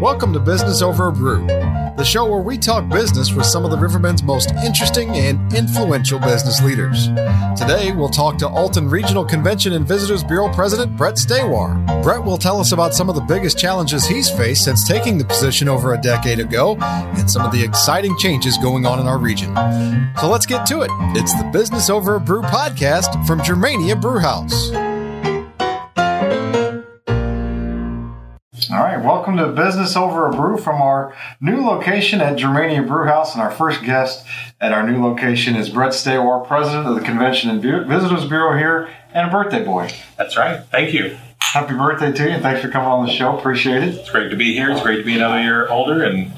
Welcome to Business Over a Brew, the show where we talk business with some of the Riverbend's most interesting and influential business leaders. Today, we'll talk to Alton Regional Convention and Visitors Bureau President Bret Stawar. Bret will tell us about some of the biggest challenges he's faced since taking the position over a decade ago and some of the exciting changes going on in our region. So let's get to it. It's the Business Over a Brew podcast from Germania Brewhouse. All right, welcome to Business Over a Brew from our new location at Germania Brewhouse. And our first guest at our new location is Bret Stawar, President of the Convention and Visitors Bureau here, and a birthday boy. That's right. Thank you. Happy birthday to you, and thanks for coming on the show. Appreciate it. It's great to be here. It's great to be another year older and,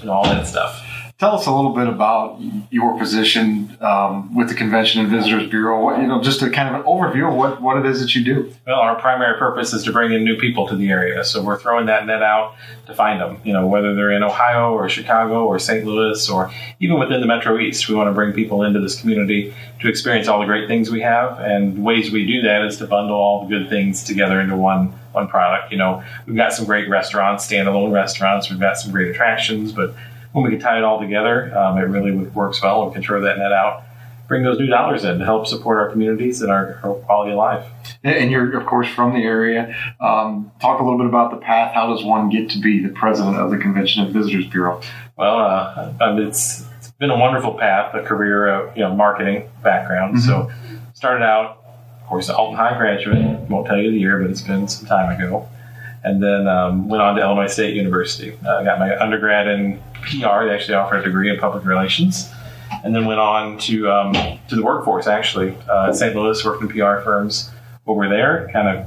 and all that stuff. Tell us a little bit about your position um, with the Convention and Visitors Bureau. You know, just a kind of an overview of what, what it is that you do. Well, our primary purpose is to bring in new people to the area, so we're throwing that net out to find them. You know, whether they're in Ohio or Chicago or St. Louis or even within the Metro East, we want to bring people into this community to experience all the great things we have. And ways we do that is to bundle all the good things together into one one product. You know, we've got some great restaurants, standalone restaurants. We've got some great attractions, but when we can tie it all together, um, it really works well and we can throw that net out, bring those new dollars in to help support our communities and our, our quality of life. And you're, of course, from the area. Um, talk a little bit about the path. How does one get to be the president of the Convention and Visitors Bureau? Well, uh, it's, it's been a wonderful path, a career, of, you know, marketing background. Mm-hmm. So, started out, of course, an Alton High graduate. Won't tell you the year, but it's been some time ago and then um, went on to Illinois State University. I uh, got my undergrad in PR. They actually offer a degree in public relations, and then went on to um, to the workforce. Actually, uh, St. Louis worked in PR firms over there. Kind of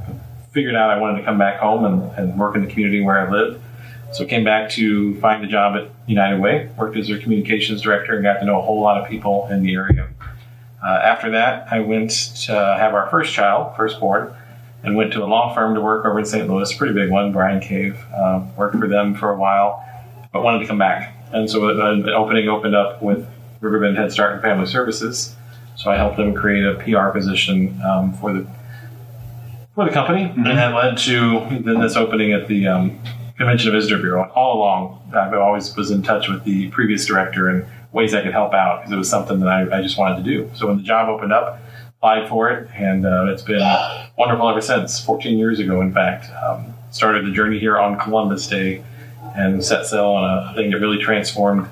figured out I wanted to come back home and, and work in the community where I lived. So came back to find a job at United Way. Worked as their communications director and got to know a whole lot of people in the area. Uh, after that, I went to have our first child, firstborn and went to a law firm to work over in St. Louis, pretty big one, Bryan Cave. Uh, worked for them for a while, but wanted to come back. And so an opening opened up with Riverbend Head Start and Family Services. So I helped them create a PR position um, for the for the company, mm-hmm. and that led to then this opening at the um, Convention and Visitor Bureau. All along, I always was in touch with the previous director and ways I could help out because it was something that I, I just wanted to do. So when the job opened up, applied for it, and uh, it's been wonderful ever since. 14 years ago, in fact, um, started the journey here on Columbus Day and set sail on a thing that really transformed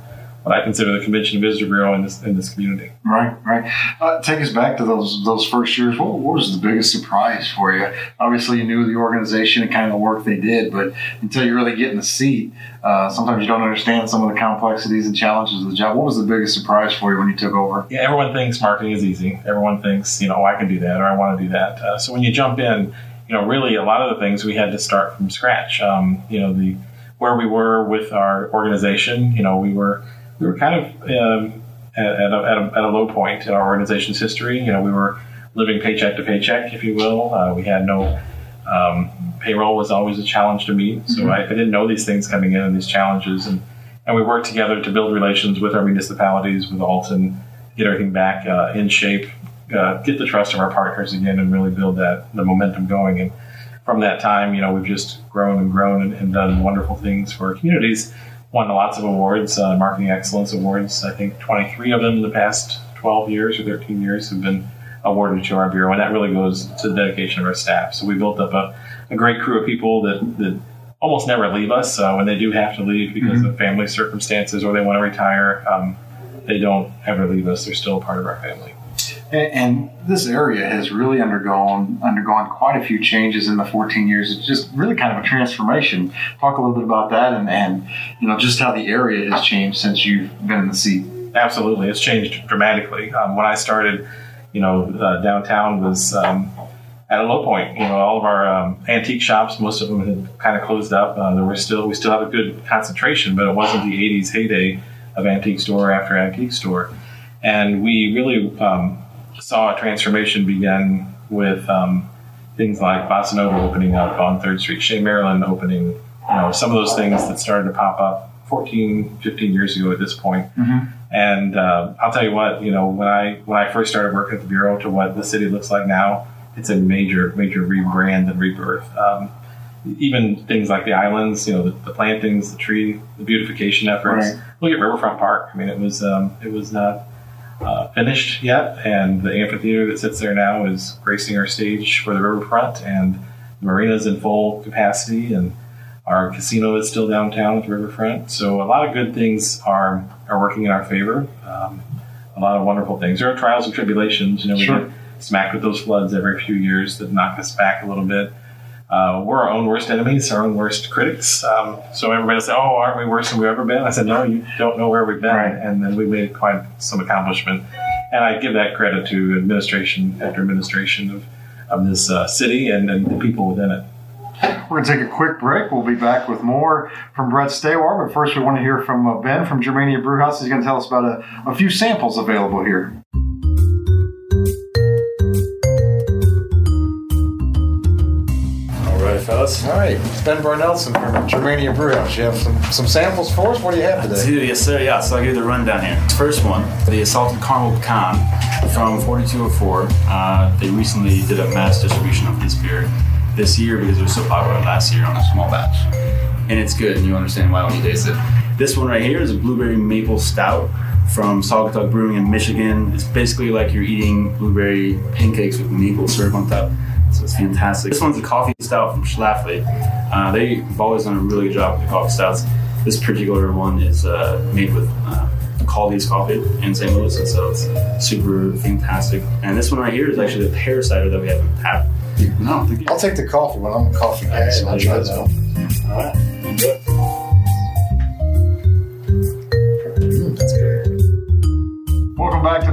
what I consider the Convention of Visitor Bureau in this in this community. Right, right. Uh, take us back to those those first years. What, what, was the biggest surprise for you? Obviously, you knew the organization and kind of the work they did, but until you really get in the seat, uh, sometimes you don't understand some of the complexities and challenges of the job. What was the biggest surprise for you when you took over? Yeah, everyone thinks marketing is easy. Everyone thinks, you know, oh, I can do that or I want to do that. Uh, so when you jump in, you know, really a lot of the things we had to start from scratch. Um, you know, the where we were with our organization, you know, we were we were kind of um, at, at, a, at, a, at, a, low point in our organization's history. You know, we were living paycheck to paycheck, if you will. Uh, we had no um, payroll was always a challenge to meet. So mm-hmm. I, I, didn't know these things coming in and these challenges, and and we worked together to build relations with our municipalities, with Alton, get everything back uh, in shape, uh, get the trust of our partners again, and really build that the momentum going. And from that time, you know, we've just grown and grown and, and done wonderful things for our communities won lots of awards, uh, marketing excellence awards. I think 23 of them in the past 12 years or 13 years have been awarded to our bureau, and that really goes to the dedication of our staff. So we built up a, a great crew of people that, that almost never leave us uh, when they do have to leave because mm-hmm. of family circumstances or they want to retire. Um, they don't ever leave us; they're still a part of our family. And, this area has really undergone undergone quite a few changes in the 14 years. It's just really kind of a transformation. Talk a little bit about that, and, and you know just how the area has changed since you've been in the seat. Absolutely, it's changed dramatically. Um, when I started, you know, uh, downtown was um, at a low point. You know, all of our um, antique shops, most of them had kind of closed up. Uh, there were still we still have a good concentration, but it wasn't the '80s heyday of antique store after antique store, and we really um, saw a transformation begin with um, things like Bossa Nova opening up on Third Street, Shea Maryland opening, you know, some of those things that started to pop up 14, 15 years ago at this point. Mm-hmm. And uh, I'll tell you what, you know, when I when I first started working at the bureau to what the city looks like now, it's a major major rebrand and rebirth. Um, even things like the islands, you know, the, the plantings, the tree, the beautification efforts. Right. Look at Riverfront Park. I mean, it was um, it was not uh, finished yet, and the amphitheater that sits there now is gracing our stage for the riverfront, and the marina is in full capacity, and our casino is still downtown at the riverfront. So a lot of good things are are working in our favor. Um, a lot of wonderful things. There are trials and tribulations. You know, we Sure. get smacked with those floods every few years that knock us back a little bit. Uh, we're our own worst enemies, our own worst critics. Um, so everybody say, "Oh, aren't we worse than we've ever been?" I said, "No, you don't know where we've been." Right. And then we made quite some accomplishment, and I give that credit to administration after administration of of this uh, city and, and the people within it. We're going to take a quick break. We'll be back with more from Bret Stawar. But first, we want to hear from uh, Ben from Germania Brewhouse. He's going to tell us about a, a few samples available here. Fellas. All right, it's Ben Barnelson from Germania Brewhouse. You have some, some samples for us? What do you have today? Dude, yes, sir. Yeah, so I'll give you the rundown here. First one, the Salted Caramel Pecan from 4204. Uh, they recently did a mass distribution of this beer this year because it was so popular last year on a small batch. And it's good, and you understand why when you taste it. This one right here is a blueberry maple stout from Saugatuck Brewing in Michigan. It's basically like you're eating blueberry pancakes with maple syrup on top. So it's fantastic. This one's a coffee stout from Schlafly. Uh, they've always done a really good job with the coffee stouts. This particular one is uh, made with uh, Kaldi's coffee in St. Louis, and so it's super fantastic. And this one right here is actually the pear cider that we have in tap. No. I'll take the coffee one. I'm a coffee guy, so I'll try that. All right. Enjoy.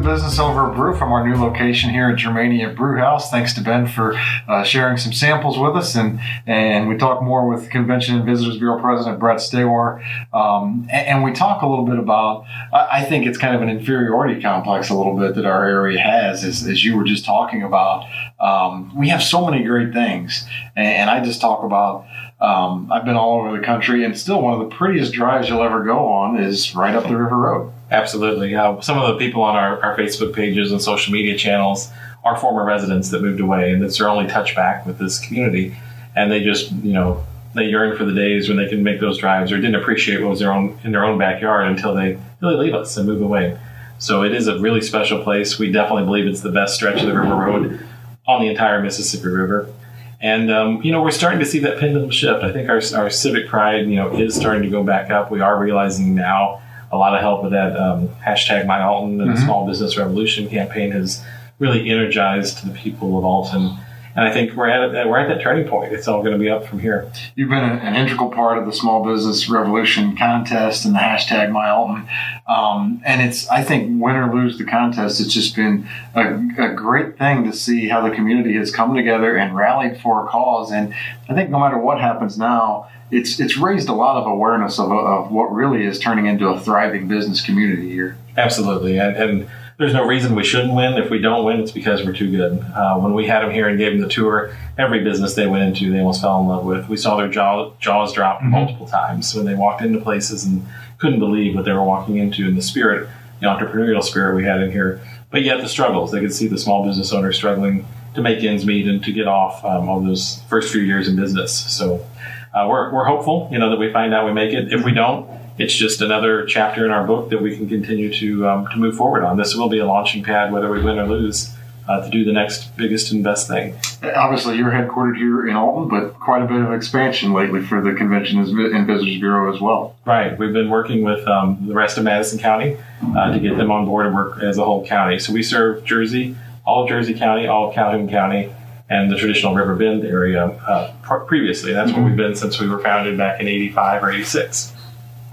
Business Over a Brew from our new location here at Germania Brew House. Thanks to Ben for uh, sharing some samples with us, and and we talk more with Convention and Visitors Bureau President Bret Stawar, um, and, and we talk a little bit about. I, I think it's kind of an inferiority complex a little bit that our area has, as, as you were just talking about. Um, we have so many great things, and, and I just talk about. Um, I've been all over the country, and still one of the prettiest drives you'll ever go on is right up the River Road. Absolutely. Uh, some of the people on our, our Facebook pages and social media channels are former residents that moved away, and it's their only touch back with this community. And they just, you know, they yearn for the days when they can make those drives or didn't appreciate what was their own in their own backyard until they really leave us and move away. So it is a really special place. We definitely believe it's the best stretch of the River Road on the entire Mississippi River. And um, you know we're starting to see that pendulum shift. I think our, our civic pride, you know, is starting to go back up. We are realizing now a lot of help with that um, hashtag My Alton and the Small Business Revolution campaign has really energized the people of Alton. And I think we're at we're at that turning point. It's all going to be up from here. You've been an, integral part of the Small Business Revolution contest and the hashtag My Alton. Um, and it's, I think, win or lose the contest, it's just been a, a great thing to see how the community has come together and rallied for a cause. And I think no matter what happens now, it's it's raised a lot of awareness of, of what really is turning into a thriving business community here. Absolutely, and, and there's no reason we shouldn't win. If we don't win, it's because we're too good. Uh, when we had them here and gave them the tour, every business they went into, they almost fell in love with. We saw their jaw, jaws drop multiple times when they walked into places and couldn't believe what they were walking into in the spirit, the entrepreneurial spirit we had in here. But yet the struggles, they could see the small business owner struggling to make ends meet and to get off um, on those first few years in business. So uh, we're, we're hopeful, you know, that we find out we make it. If we don't, it's just another chapter in our book that we can continue to um, to move forward on. This will be a launching pad, whether we win or lose, uh, to do the next biggest and best thing. Obviously, you're headquartered here in Alton, but quite a bit of expansion lately for the Convention and Visitors Bureau as well. Right. We've been working with um, the rest of Madison County uh, to get them on board and work as a whole county. So we serve Jersey, all of Jersey County, all of Calhoun County, and the traditional River Bend area uh, pr- previously. That's where we've been since we were founded back in 85 or 86.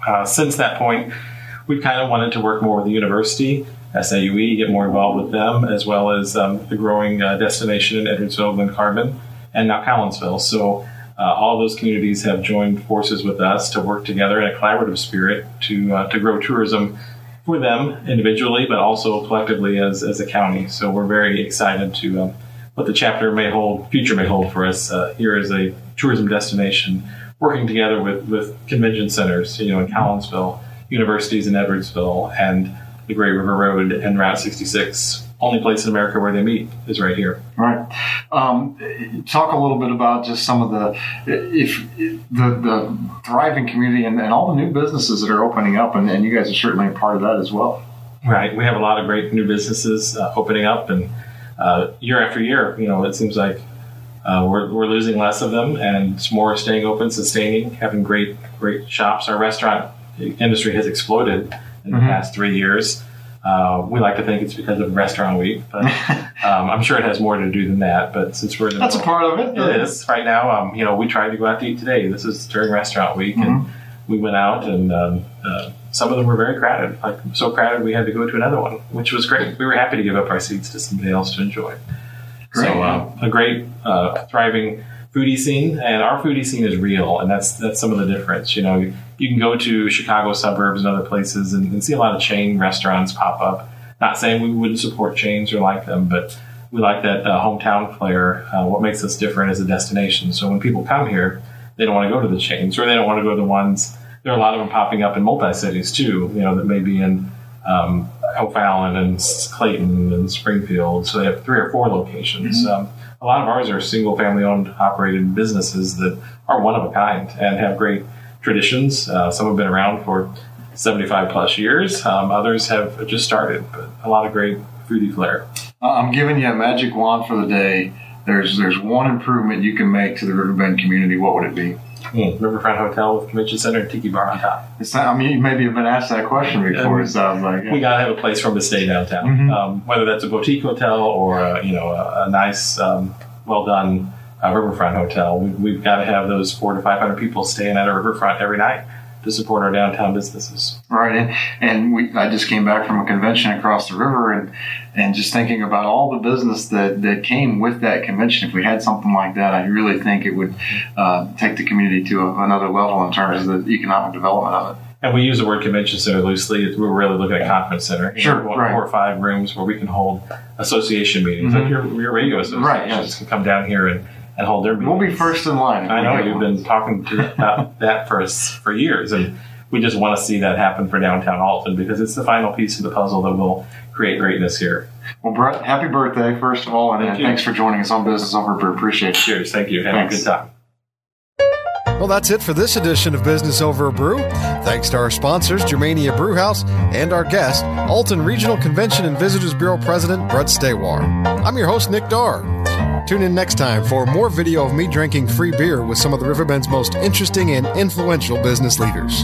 Uh, since that point, we've kind of wanted to work more with the university, SIUE, get more involved with them, as well as um, the growing uh, destination in Edwardsville, Glen Carbon, and now Collinsville. So uh, all those communities have joined forces with us to work together in a collaborative spirit to uh, to grow tourism for them individually, but also collectively as, as a county. So we're very excited to um, what the chapter may hold, future may hold for us uh, here as a tourism destination, working together with, with convention centers, you know, in Collinsville, universities in Edwardsville, and the Great River Road and Route 66 only place in America where they meet is right here. Right. Um, talk a little bit about just some of the if the the thriving community and, and all the new businesses that are opening up, and, and, you guys are certainly a part of that as well. Right. We have a lot of great new businesses uh, opening up, and uh, year after year, you know, it seems like uh, we're, we're losing less of them, and more staying open, sustaining, having great great shops. Our restaurant industry has exploded in the mm-hmm. past three years. Uh, we like to think it's because of Restaurant Week, but um, I'm sure it has more to do than that. But since we're in the that's middle, a part of it. It is right now. Um, you know, we tried to go out to eat today. This is during Restaurant Week, mm-hmm. and we went out, and um, uh, some of them were very crowded. Like so crowded, we had to go to another one, which was great. We were happy to give up our seats to somebody else to enjoy. Great. So uh, a great, uh, thriving foodie scene, and our foodie scene is real, and that's that's some of the difference. You know, you can go to Chicago suburbs and other places and, and see a lot of chain restaurants pop up. Not saying we wouldn't support chains or like them, but we like that uh, hometown flair. Uh, what makes us different is a destination. So when people come here, they don't want to go to the chains, or they don't want to go to the ones. There are a lot of them popping up in multi cities too. You know, that may be in um, O'Fallon and Clayton and Springfield. So they have three or four locations. Mm-hmm. Um, a lot of ours are single family owned operated businesses that are one of a kind and have great traditions. Uh, some have been around for 75 plus years. Um, others have just started, but a lot of great foodie flair. I'm giving you a magic wand for the day. There's there's one improvement you can make to the Riverbend community. What would it be? Mm, Riverfront Hotel with convention center and tiki bar on top. It's not, I mean, you maybe have been asked that question before. it sounds like yeah. we gotta have a place for them to stay downtown. Mm-hmm. Um, whether that's a boutique hotel or a, you know a, a nice, um, well done uh, riverfront hotel, we, have got to have those four to five hundred people staying at a riverfront every night to support our downtown businesses. Right, and, and we, I just came back from a convention across the river, and and just thinking about all the business that, that came with that convention. If we had something like that, I really think it would uh, take the community to a, another level in terms of the economic development of it. And we use the word convention center loosely. We're really looking at a conference center. You sure, know, right. Four or five rooms where we can hold association meetings, mm-hmm. like your, your radio associations right, yes. can come down here and, and hold their meetings. We'll be first in line. I know you've been talking to about that for us for years, and we just want to see that happen for downtown Alton because it's the final piece of the puzzle that will create greatness here. Well, Bret, happy birthday, first of all, and, Thank thanks for joining us on Business Over Brew. Appreciate it. Cheers. Thank you. Have thanks. a good time. Well, that's it for this edition of Business Over a Brew. Thanks to our sponsors, Germania Brewhouse, and our guest, Alton Regional Convention and Visitors Bureau President Bret Stawar. I'm your host, Nick Darr. Tune in next time for more video of me drinking free beer with some of the Riverbend's most interesting and influential business leaders.